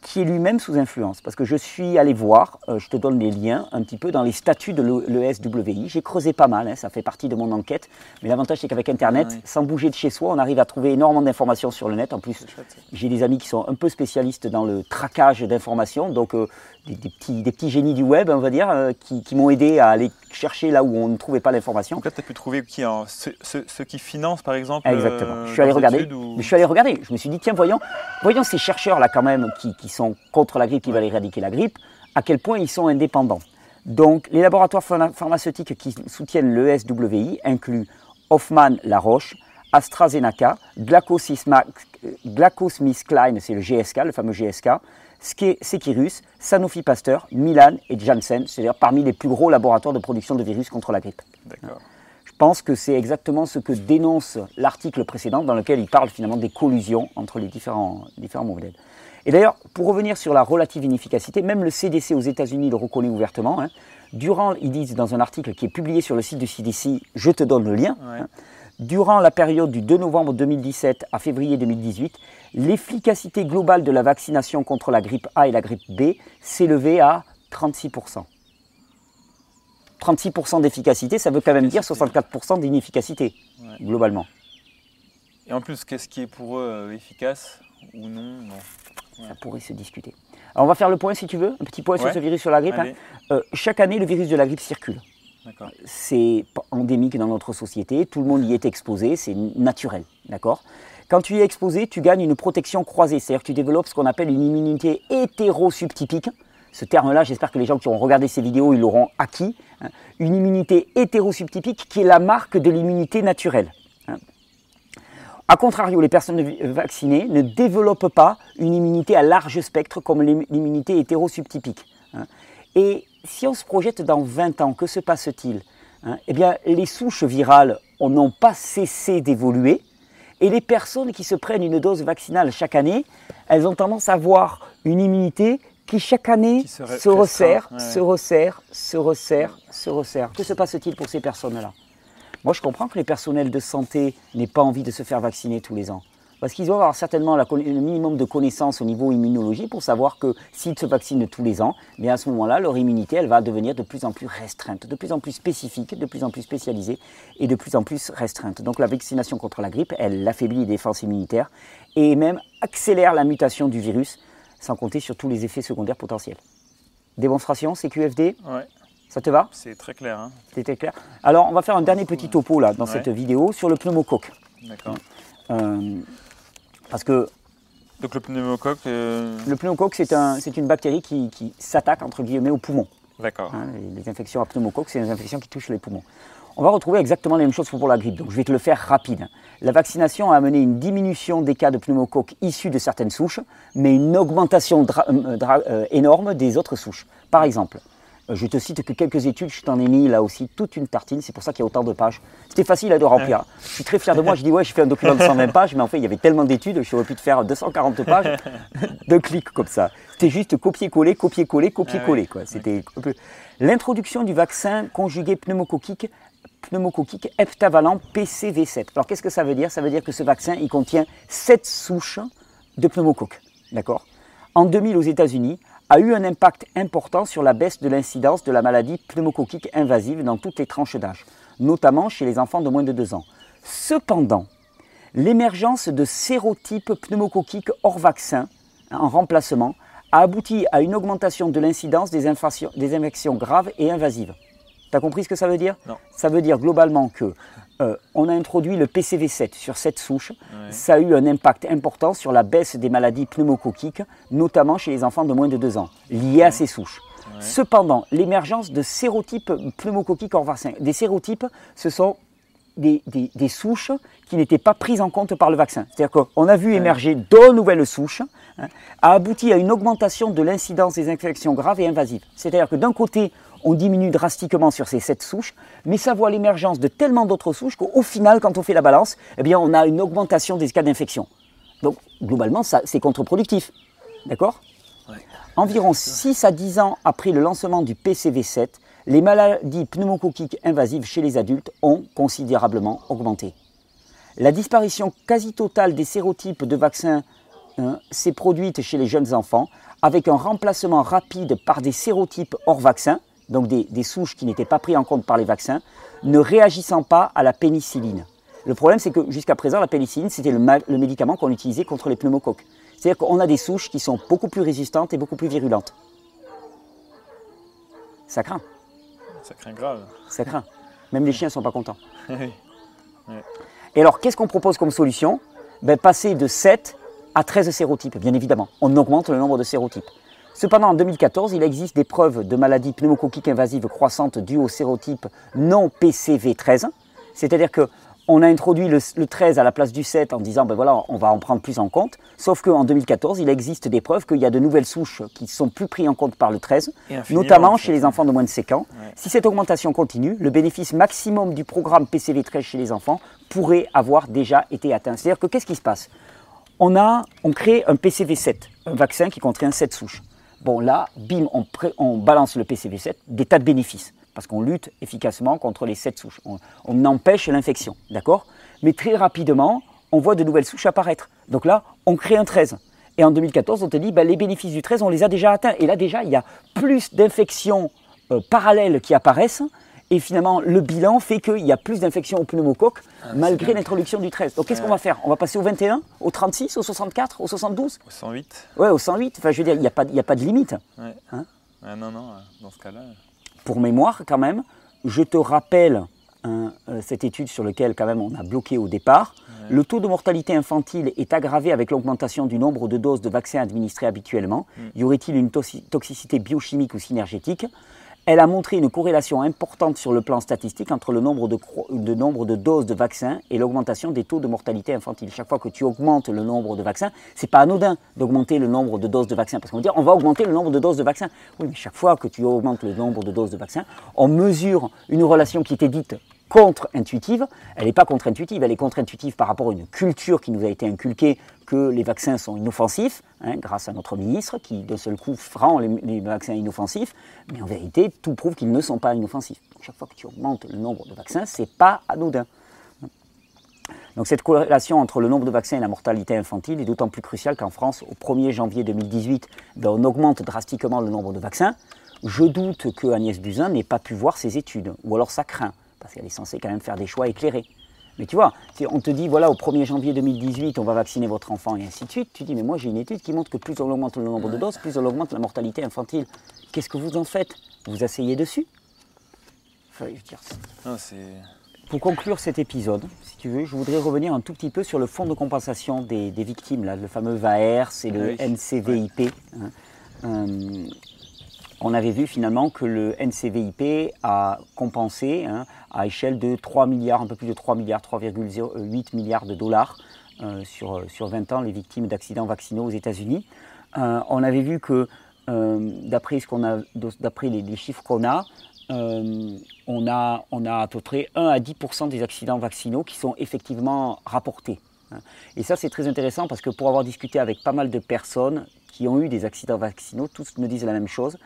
qui est lui-même sous influence. Parce que je suis allé voir, euh, je te donne les liens un petit peu dans les statuts de l'ESWI. J'ai creusé pas mal, hein, ça fait partie de mon enquête. Mais l'avantage, c'est qu'avec Internet, ah sans bouger de chez soi, on arrive à trouver énormément d'informations sur le net. En plus, j'ai des amis qui sont un peu spécialistes dans le traquage d'informations. Donc, euh, des, petits, des, petits, génies du web, on va dire, euh, qui, m'ont aidé à aller chercher là où on ne trouvait pas l'information. Donc là, tu as pu trouver qui hein, ceux, qui financent, par exemple Exactement. je suis allé regarder. Je suis allé regarder. Je me suis dit, tiens, voyons, voyons ces chercheurs-là quand même qui, qui sont contre la grippe, qui veulent éradiquer la grippe, à quel point ils sont indépendants. Donc, les laboratoires pharmaceutiques qui soutiennent l'ESWI incluent Hoffman La Roche, AstraZeneca, GlaxoSmithKline, c'est le GSK, le fameux GSK, Sekirus, Sanofi Pasteur, Milan et Janssen, c'est-à-dire parmi les plus gros laboratoires de production de virus contre la grippe. Je pense que c'est exactement ce que dénonce l'article précédent dans lequel il parle finalement des collusions entre les différents, différents modèles. Et d'ailleurs, pour revenir sur la relative inefficacité, même le CDC aux États-Unis le reconnaît ouvertement. Hein. durant, ils disent dans un article qui est publié sur le site du CDC, je te donne le lien. Hein. durant la période du 2 novembre 2017 à février 2018, l'efficacité globale de la vaccination contre la grippe A et la grippe B s'élevait à 36%. 36% d'efficacité, ça veut quand même dire 64% d'inefficacité, globalement. Et en plus, qu'est-ce qui est pour eux euh, efficace ou non, Ça pourrait se discuter. Alors on va faire le point si tu veux, un petit point sur ce virus sur la grippe. Hein. Euh, chaque année, le virus de la grippe circule. C'est endémique dans notre société, tout le monde y est exposé, c'est naturel, d'accord? Quand tu es exposé, tu gagnes une protection croisée, c'est-à-dire que tu développes ce qu'on appelle une immunité hétérosubtypique. Ce terme-là, j'espère que les gens qui ont regardé ces vidéos, ils l'auront acquis. Hein. Une immunité hétérosubtypique qui est la marque de l'immunité naturelle. A contrario, les personnes vaccinées ne développent pas une immunité à large spectre comme l'immunité hétérosubtypique. Hein. Et si on se projette dans 20 ans, que se passe-t-il hein? Eh bien, les souches virales n'ont pas cessé d'évoluer Et les personnes qui se prennent une dose vaccinale chaque année, elles ont tendance à avoir une immunité qui chaque année se, resserre, se resserre, se resserre, se resserre. Que se passe-t-il pour ces personnes-là? Moi, je comprends que les personnels de santé n'aient pas envie de se faire vacciner tous les ans. Parce qu'ils doivent avoir certainement le minimum de connaissances au niveau immunologie pour savoir que s'ils se vaccinent tous les ans, à ce moment-là, leur immunité, elle va devenir de plus en plus restreinte, de plus en plus spécifique, de plus en plus spécialisée et de plus en plus restreinte. Donc la vaccination contre la grippe, elle affaiblit les défenses immunitaires et même accélère la mutation du virus, sans compter sur tous les effets secondaires potentiels. Démonstration, CQFD Ouais. Ça te va? C'est très clair. Hein. C'était clair. Alors, on va faire un dernier petit topo là dans cette vidéo sur le pneumocoque. D'accord. Euh, parce que. Donc le pneumocoque. Euh, le pneumocoque, c'est un, une bactérie qui, s'attaque entre guillemets aux poumons. D'accord. Hein, les, infections à pneumocoque, c'est des infections qui touchent les poumons. On va retrouver exactement les mêmes choses pour la grippe, donc je vais te le faire rapide. La vaccination a amené une diminution des cas de pneumocoque issus de certaines souches, mais une augmentation euh, euh, énorme des autres souches. Par exemple, je te cite que quelques études, je t'en ai mis là aussi toute une tartine, c'est pour ça qu'il y a autant de pages. C'était facile à de remplir. Je suis très fier de moi, je dis ouais, je fais un document de 120 pages, mais en fait il y avait tellement d'études, je aurais pu te faire 240 pages de clics comme ça. C'était juste copier-coller, copier-coller, copier-coller. C'était L'introduction du vaccin conjugué pneumococcique pneumococcique heptavalent PCV7. Alors qu'est-ce que ça veut dire? Ça veut dire que ce vaccin, il contient 7 souches de pneumocoque. D'accord? En 2000 aux États-Unis, a eu un impact important sur la baisse de l'incidence de la maladie pneumococcique invasive dans toutes les tranches d'âge, notamment chez les enfants de moins de 2 ans. Cependant, l'émergence de sérotypes pneumococciques hors vaccin, en remplacement, a abouti à une augmentation de l'incidence des infections graves et invasives. Tu as compris ce que ça veut dire Non. Ça veut dire globalement que euh, on a introduit le PCV7 sur cette souche. Ça a eu un impact important sur la baisse des maladies pneumococciques, notamment chez les enfants de moins de 2 ans, liées à ces souches. Cependant, l'émergence de sérotypes pneumococciques hors vaccin, des sérotypes, ce sont des, souches qui n'étaient pas prises en compte par le vaccin. C'est-à-dire qu'on a vu émerger deux nouvelles souches, hein, a abouti à une augmentation de l'incidence des infections graves et invasives. C'est-à-dire que d'un côté, on diminue drastiquement sur ces sept souches, mais ça voit l'émergence de tellement d'autres souches qu'au final, quand on fait la balance, eh bien, on a une augmentation des cas d'infection. Donc, globalement, c'est contre-productif. D'accord? Environ 6 à 10 ans après le lancement du PCV7, les maladies pneumococciques invasives chez les adultes ont considérablement augmenté. La disparition quasi totale des sérotypes de vaccins hein, s'est produite chez les jeunes enfants, avec un remplacement rapide par des sérotypes hors vaccin, donc des, souches qui n'étaient pas prises en compte par les vaccins, ne réagissant pas à la pénicilline. Le problème, c'est que jusqu'à présent, la pénicilline, c'était le, médicament qu'on utilisait contre les pneumocoques. C'est-à-dire qu'on a des souches qui sont beaucoup plus résistantes et beaucoup plus virulentes. Ça craint. Ça craint grave. Ça craint. Même les chiens ne sont pas contents. Et alors, qu'est-ce qu'on propose comme solution? Ben, Passer de 7 à 13 sérotypes, bien évidemment. On augmente le nombre de sérotypes. Cependant, en 2014, il existe des preuves de maladies pneumococciques invasives croissantes dues au sérotype non PCV13. C'est-à-dire qu'on a introduit le, 13 à la place du 7 en disant, ben voilà, on va en prendre plus en compte. Sauf qu'en 2014, il existe des preuves qu'il y a de nouvelles souches qui sont plus prises en compte par le 13, notamment chez les enfants de moins de 5 ans. Si cette augmentation continue, le bénéfice maximum du programme PCV13 chez les enfants pourrait avoir déjà été atteint. C'est-à-dire que qu'est-ce qui se passe? On, a, on crée un PCV7, un vaccin qui contient 7 souches. Bon, là, bim, on, balance le PCV7, des tas de bénéfices, parce qu'on lutte efficacement contre les 7 souches. On, empêche l'infection, d'accord? Mais très rapidement, on voit de nouvelles souches apparaître. Donc là, on crée un 13. Et en 2014, on te dit, ben, les bénéfices du 13, on les a déjà atteints. Et là, déjà, il y a plus d'infections euh, parallèles qui apparaissent et finalement, le bilan fait qu'il y a plus d'infections au pneumocoque ah, malgré l'introduction du 13. Donc qu'est-ce qu'on va faire? On va passer au 21, au 36, au 64, au 72 Au 108 Ouais, au 108. Enfin, je veux dire, il n'y a, pas, a pas de limite. Ouais. Hein? Ah, non, non, dans ce cas-là. Pour mémoire, quand même, je te rappelle hein, euh, cette étude sur laquelle, quand même, on a bloqué au départ. Le taux de mortalité infantile est aggravé avec l'augmentation du nombre de doses de vaccins administrés habituellement. Mm. Y aurait-il une toxicité biochimique ou synergétique? Elle a montré une corrélation importante sur le plan statistique entre le nombre de, doses de vaccins et l'augmentation des taux de mortalité infantile. Chaque fois que tu augmentes le nombre de vaccins, c'est pas anodin d'augmenter le nombre de doses de vaccins. Parce qu'on va dire, on va augmenter le nombre de doses de vaccins. Oui, mais chaque fois que tu augmentes le nombre de doses de vaccins, on mesure une relation qui était dite contre-intuitive. Elle n'est pas contre-intuitive, elle est contre-intuitive par rapport à une culture qui nous a été inculquée que les vaccins sont inoffensifs, hein, grâce à notre ministre qui d'un seul coup rend les, vaccins inoffensifs, mais en vérité tout prouve qu'ils ne sont pas inoffensifs. chaque fois que tu augmentes le nombre de vaccins, c'est pas anodin. Donc cette corrélation entre le nombre de vaccins et la mortalité infantile est d'autant plus cruciale qu'en France, au 1er janvier 2018, ben, on augmente drastiquement le nombre de vaccins. Je doute que Agnès Buzyn n'ait pas pu voir ces études, ou alors ça craint, parce qu'elle est censée quand même faire des choix éclairés. Mais tu vois, on te dit, voilà, au 1er janvier 2018, on va vacciner votre enfant et ainsi de suite. Tu dis, mais moi j'ai une étude qui montre que plus on augmente le nombre de doses, plus on augmente la mortalité infantile. Qu'est-ce que vous en faites? Vous asseyez dessus? Enfin, je veux dire, c'est... Pour conclure cet épisode, si tu veux, je voudrais revenir un tout petit peu sur le fonds de compensation des, victimes, là, le fameux VAERS et le NCVIP. Hein. Euh, on avait vu finalement que le NCVIP a compensé hein, à échelle de 3 milliards, un peu plus de 3 milliards, 3,8 milliards de dollars euh, sur, sur 20 ans les victimes d'accidents vaccinaux aux États-Unis. Euh, on avait vu que d'après les, chiffres qu'on a, euh, on, a, on a à peu près 1 à 10% des accidents vaccinaux qui sont effectivement rapportés. Hein. Et ça, c'est très intéressant parce que pour avoir discuté avec pas mal de personnes qui ont eu des accidents vaccinaux, tous me disent la même chose.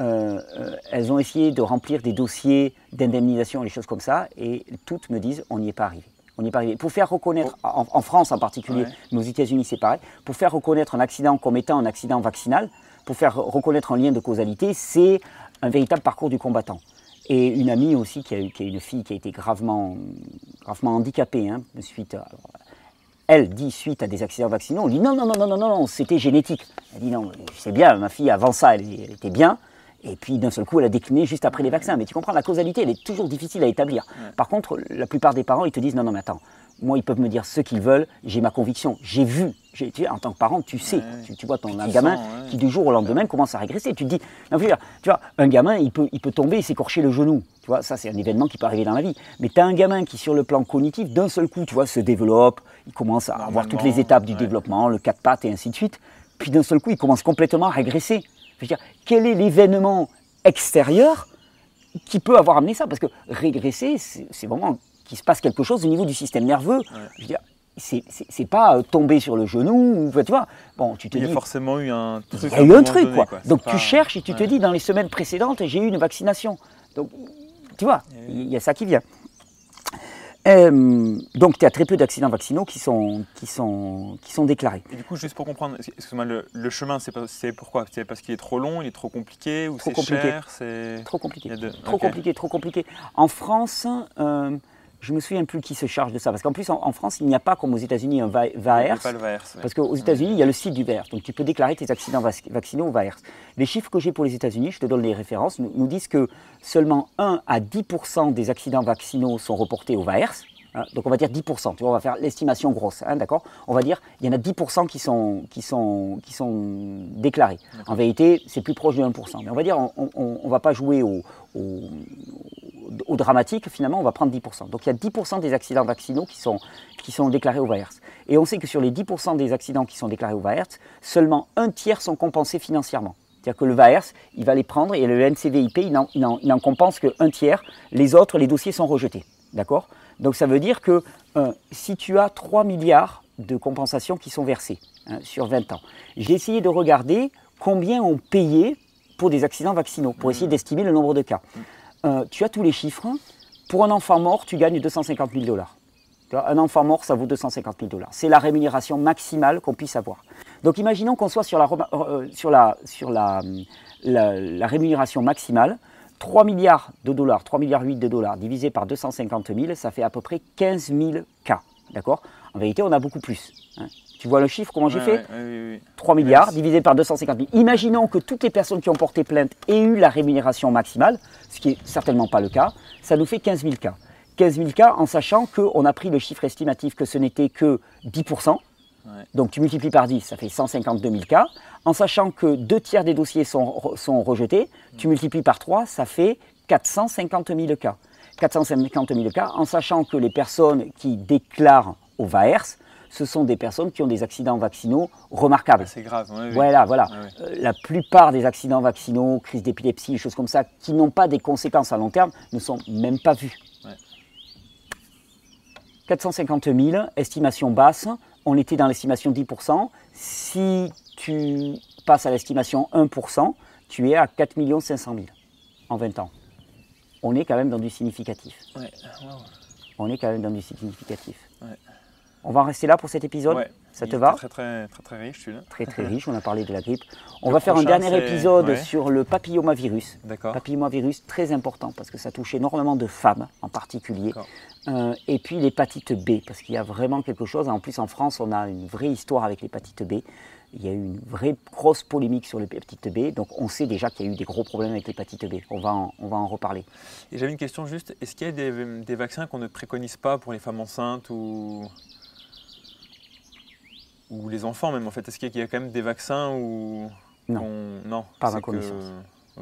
Euh, euh, elles ont essayé de remplir des dossiers d'indemnisation, les choses comme ça, et toutes me disent on n'y est pas arrivé. On n'y est pas arrivé. Pour faire reconnaître, oh. en, France en particulier, mais aux États-Unis c'est pareil, pour faire reconnaître un accident comme étant un accident vaccinal, pour faire reconnaître un lien de causalité, c'est un véritable parcours du combattant. Et une amie aussi qui a, eu, qui a une fille qui a été gravement, gravement handicapée hein, suite à, elle dit suite à des accidents vaccinaux, on dit non, non, non, non, non, non, c'était génétique. Elle dit non, c'est bien, ma fille avant ça, elle, était bien, et puis d'un seul coup, elle a décliné juste après les vaccins. Mais tu comprends, la causalité, elle est toujours difficile à établir. Par contre, la plupart des parents, ils te disent non, non, mais attends, moi, ils peuvent me dire ce qu'ils veulent, j'ai ma conviction, j'ai vu, tu en tant que parent, tu sais, tu, vois ton un gamin qui du jour au lendemain commence à régresser. Tu te dis, non, tu vois, un gamin, il peut, il peut tomber et s'écorcher le genou. Tu vois, ça c'est un événement qui peut arriver dans la vie. Mais tu as un gamin qui, sur le plan cognitif, d'un seul coup, tu vois, se développe, il commence à avoir toutes les étapes du développement, le quatre pattes et ainsi de suite. Puis d'un seul coup, il commence complètement à régresser. Je veux dire, quel est l'événement extérieur qui peut avoir amené ça? Parce que régresser, c'est vraiment qu'il se passe quelque chose au niveau du système nerveux. Je veux dire, c'est pas euh, tomber sur le genou, tu vois. Bon, tu te il y a forcément eu un truc. Il y a eu un truc, quoi. Donc tu cherches et tu te dis, dans les semaines précédentes, j'ai eu une vaccination. Donc, tu vois, il y a ça qui vient. Euh, donc, il y a très peu d'accidents vaccinaux qui sont, qui, sont, qui sont déclarés. Et du coup, juste pour comprendre, le, le, chemin, c'est pourquoi? C'est parce qu'il est trop long, il est trop compliqué ou c'est cher Trop compliqué. Trop compliqué, trop compliqué. En France, euh, je me souviens plus qui se charge de ça. Parce qu'en plus, en, France, il n'y a pas comme aux États-Unis un VAERS. Parce qu'aux États-Unis, il y a le site du VAERS. Donc tu peux déclarer tes accidents vaccinaux au VAERS. Les chiffres que j'ai pour les États-Unis, je te donne les références, nous, nous disent que seulement 1 à 10 des accidents vaccinaux sont reportés au VAERS. Hein, donc on va dire 10%, tu vois, on va faire l'estimation grosse, hein, d'accord? On va dire, il y en a 10% qui sont, qui sont, qui sont déclarés. En vérité, c'est plus proche de 1%. Mais on va dire, on ne va pas jouer au, au, dramatique, finalement, on va prendre 10%. Donc il y a 10% des accidents vaccinaux qui sont, qui sont déclarés au VAERS. Et on sait que sur les 10% des accidents qui sont déclarés au VAERS, seulement un tiers sont compensés financièrement. C'est-à-dire que le VAERS, il va les prendre et le NCVIP, il n'en, il compense qu'un tiers. Les autres, les dossiers sont rejetés. D'accord? Donc ça veut dire que euh, si tu as 3 milliards de compensations qui sont versées hein, sur 20 ans, j'ai essayé de regarder combien on payé pour des accidents vaccinaux, pour essayer mmh. d'estimer le nombre de cas. Euh, tu as tous les chiffres. Pour un enfant mort, tu gagnes 250 000 dollars. Un enfant mort, ça vaut 250 000 dollars. C'est la rémunération maximale qu'on puisse avoir. Donc imaginons qu'on soit sur la rémunération maximale. 3 milliards de dollars, 3 milliards 8 de dollars divisé par 250 000, ça fait à peu près 15 000 cas. D'accord? En vérité, on a beaucoup plus. Hein. Tu vois le chiffre, comment j'ai fait 3 milliards divisé par 250 000. Imaginons que toutes les personnes qui ont porté plainte aient eu la rémunération maximale, ce qui n'est certainement pas le cas, ça nous fait 15 000 cas. 15 000 cas en sachant qu'on a pris le chiffre estimatif que ce n'était que 10% donc tu multiplies par 10, ça fait 152 000 cas. En sachant que deux tiers des dossiers sont, sont rejetés, tu multiplies par 3, ça fait 450 000 cas. 450 000 cas, en sachant que les personnes qui déclarent au VAERS, ce sont des personnes qui ont des accidents vaccinaux remarquables. C'est grave. Oui, voilà, voilà. Euh, la plupart des accidents vaccinaux, crise d'épilepsie, choses comme ça, qui n'ont pas des conséquences à long terme, ne sont même pas vus. 450 000, estimation basse. On était dans l'estimation 10%. Si tu passes à l'estimation 1%, tu es à 4 500 000 en 20 ans. On est quand même dans du significatif. On est quand même dans du significatif. On va en rester là pour cet épisode Ça te va très, très, très, très riche celui-là. Très très riche, on a parlé de la grippe. On va faire un dernier épisode sur le papillomavirus. D'accord. Papillomavirus très important parce que ça touche énormément de femmes en particulier. Euh, et puis l'hépatite B, parce qu'il y a vraiment quelque chose. En plus en France, on a une vraie histoire avec l'hépatite B. Il y a eu une vraie grosse polémique sur l'hépatite B, donc on sait déjà qu'il y a eu des gros problèmes avec l'hépatite B. On va en, on va en reparler. Et j'avais une question juste, est-ce qu'il y a des, des vaccins qu'on ne préconise pas pour les femmes enceintes ou ou les enfants même en fait Est-ce qu'il y a quand même des vaccins ou non, non pas à ma connaissance.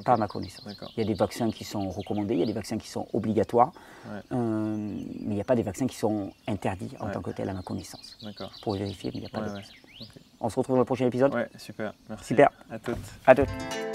Pas à ma connaissance. Il y a des vaccins qui sont recommandés, il y a des vaccins qui sont obligatoires, euh, mais il n'y a pas des vaccins qui sont interdits en tant que tels à ma connaissance. D'accord. Pour vérifier, mais il n'y a pas de vaccins. On se retrouve dans le prochain épisode Ouais, super. Merci. Super. À toutes. À toutes.